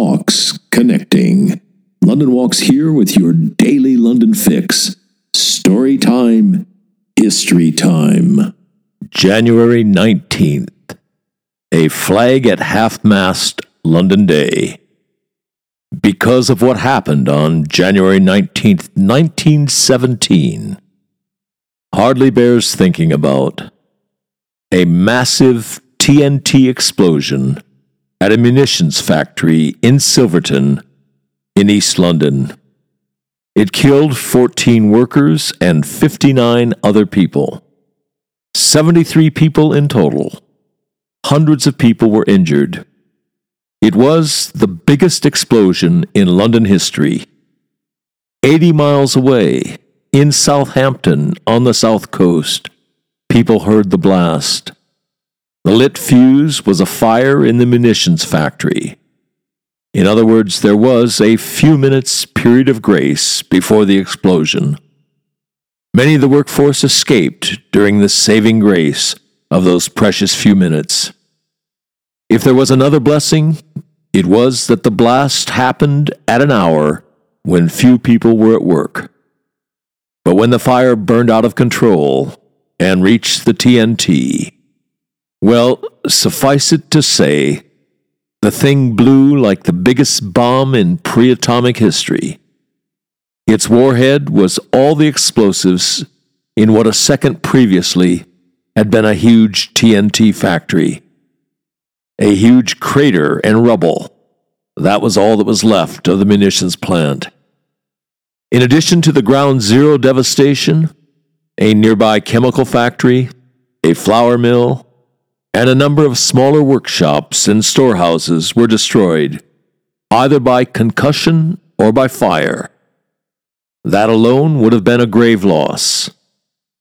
Walks Connecting. London Walks here with your daily London fix. Story time, history time. January 19th. A flag at half mast, London Day. Because of what happened on January 19th, 1917, hardly bears thinking about. A massive TNT explosion at a munitions factory in Silvertown, in East London. It killed 14 workers and 59 other people. 73 people in total. Hundreds of people were injured. It was the biggest explosion in London history. 80 miles away, in Southampton on the south coast, people heard the blast. The lit fuse was a fire in the munitions factory. In other words, there was a few minutes period of grace before the explosion. Many of the workforce escaped during the saving grace of those precious few minutes. If there was another blessing, it was that the blast happened at an hour when few people were at work. But when the fire burned out of control and reached the TNT, well, suffice it to say, the thing blew like the biggest bomb in pre atomic history. Its warhead was all the explosives in what a second previously had been a huge TNT factory. A huge crater and rubble. That was all that was left of the munitions plant. In addition to the ground zero devastation, a nearby chemical factory, a flour mill, and a number of smaller workshops and storehouses were destroyed, either by concussion or by fire. That alone would have been a grave loss.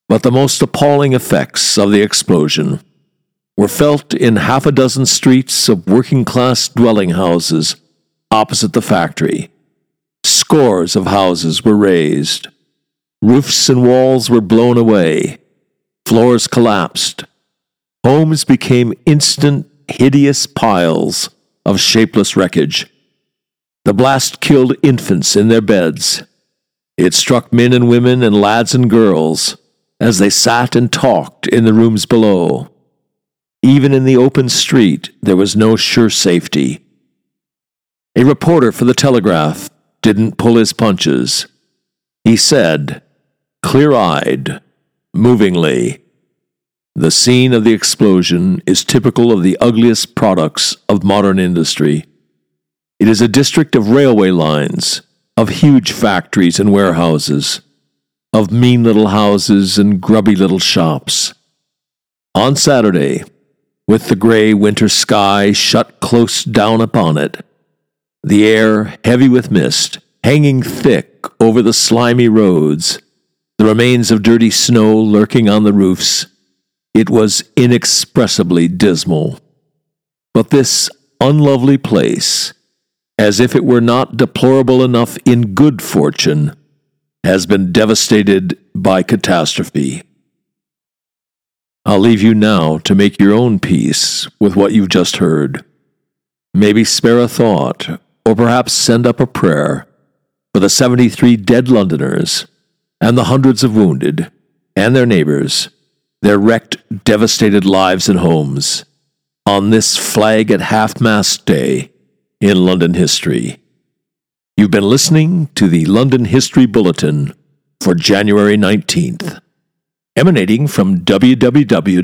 But the most appalling effects of the explosion were felt in half a dozen streets of working class dwelling houses opposite the factory. Scores of houses were razed. Roofs and walls were blown away. Floors collapsed. Homes became instant, hideous piles of shapeless wreckage. The blast killed infants in their beds. It struck men and women and lads and girls as they sat and talked in the rooms below. Even in the open street, there was no sure safety. A reporter for the Telegraph didn't pull his punches. He said, clear eyed, movingly, the scene of the explosion is typical of the ugliest products of modern industry. It is a district of railway lines, of huge factories and warehouses, of mean little houses and grubby little shops. On Saturday, with the gray winter sky shut close down upon it, the air heavy with mist, hanging thick over the slimy roads, the remains of dirty snow lurking on the roofs, it was inexpressibly dismal. But this unlovely place, as if it were not deplorable enough in good fortune, has been devastated by catastrophe. I'll leave you now to make your own peace with what you've just heard. Maybe spare a thought, or perhaps send up a prayer for the 73 dead Londoners and the hundreds of wounded and their neighbors their wrecked, devastated lives and homes on this flag at half mast day in London history. You've been listening to the London History Bulletin for January 19th, emanating from www.walks.com,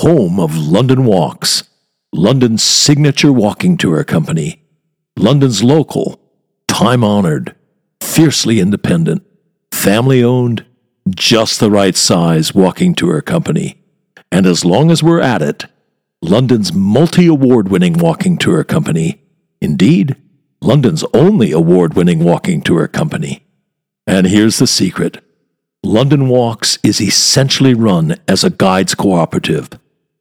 home of London Walks, London's signature walking tour company, London's local, time honored, fiercely independent, family owned, just the right size walking tour company. And as long as we're at it, London's multi award winning walking tour company, indeed, London's only award winning walking tour company. And here's the secret London Walks is essentially run as a guides cooperative.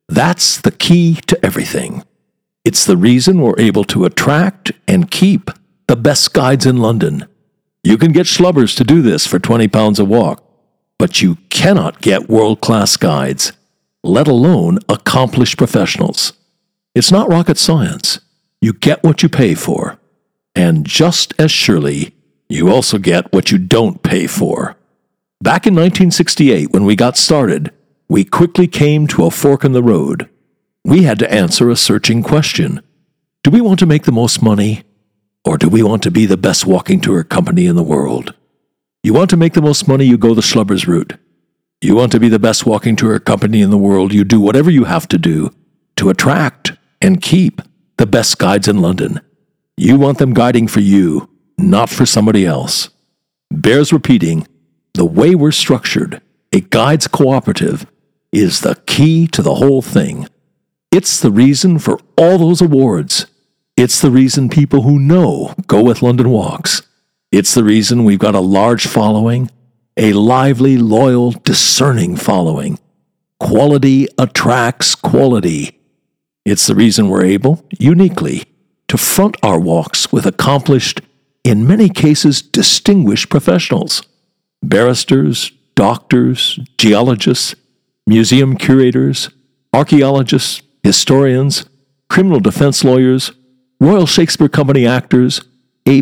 That's the key to everything. It's the reason we're able to attract and keep the best guides in London. You can get schlubbers to do this for 20 pounds a walk but you cannot get world class guides, let alone accomplished professionals. It's not rocket science. you get what you pay for. And just as surely, you also get what you don't pay for. Back in 1968, when we got started, we quickly came to a fork in the road. We had to answer a searching question Do we want to make the most money, or do we want to be the best walking tour company in the world? You want to make the most money, you go the Schlubbers route. You want to be the best walking tour company in the world, you do whatever you have to do to attract and keep the best guides in London. You want them guiding for you, not for somebody else. Bears repeating the way we're structured, a guides cooperative, is the key to the whole thing. It's the reason for all those awards. It's the reason people who know go with London Walks. It's the reason we've got a large following, a lively, loyal, discerning following. Quality attracts quality. It's the reason we're able, uniquely, to front our walks with accomplished, in many cases distinguished professionals barristers, doctors, geologists, museum curators, archaeologists, historians, criminal defense lawyers, Royal Shakespeare Company actors, a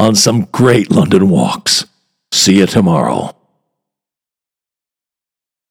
on some great London walks. See you tomorrow.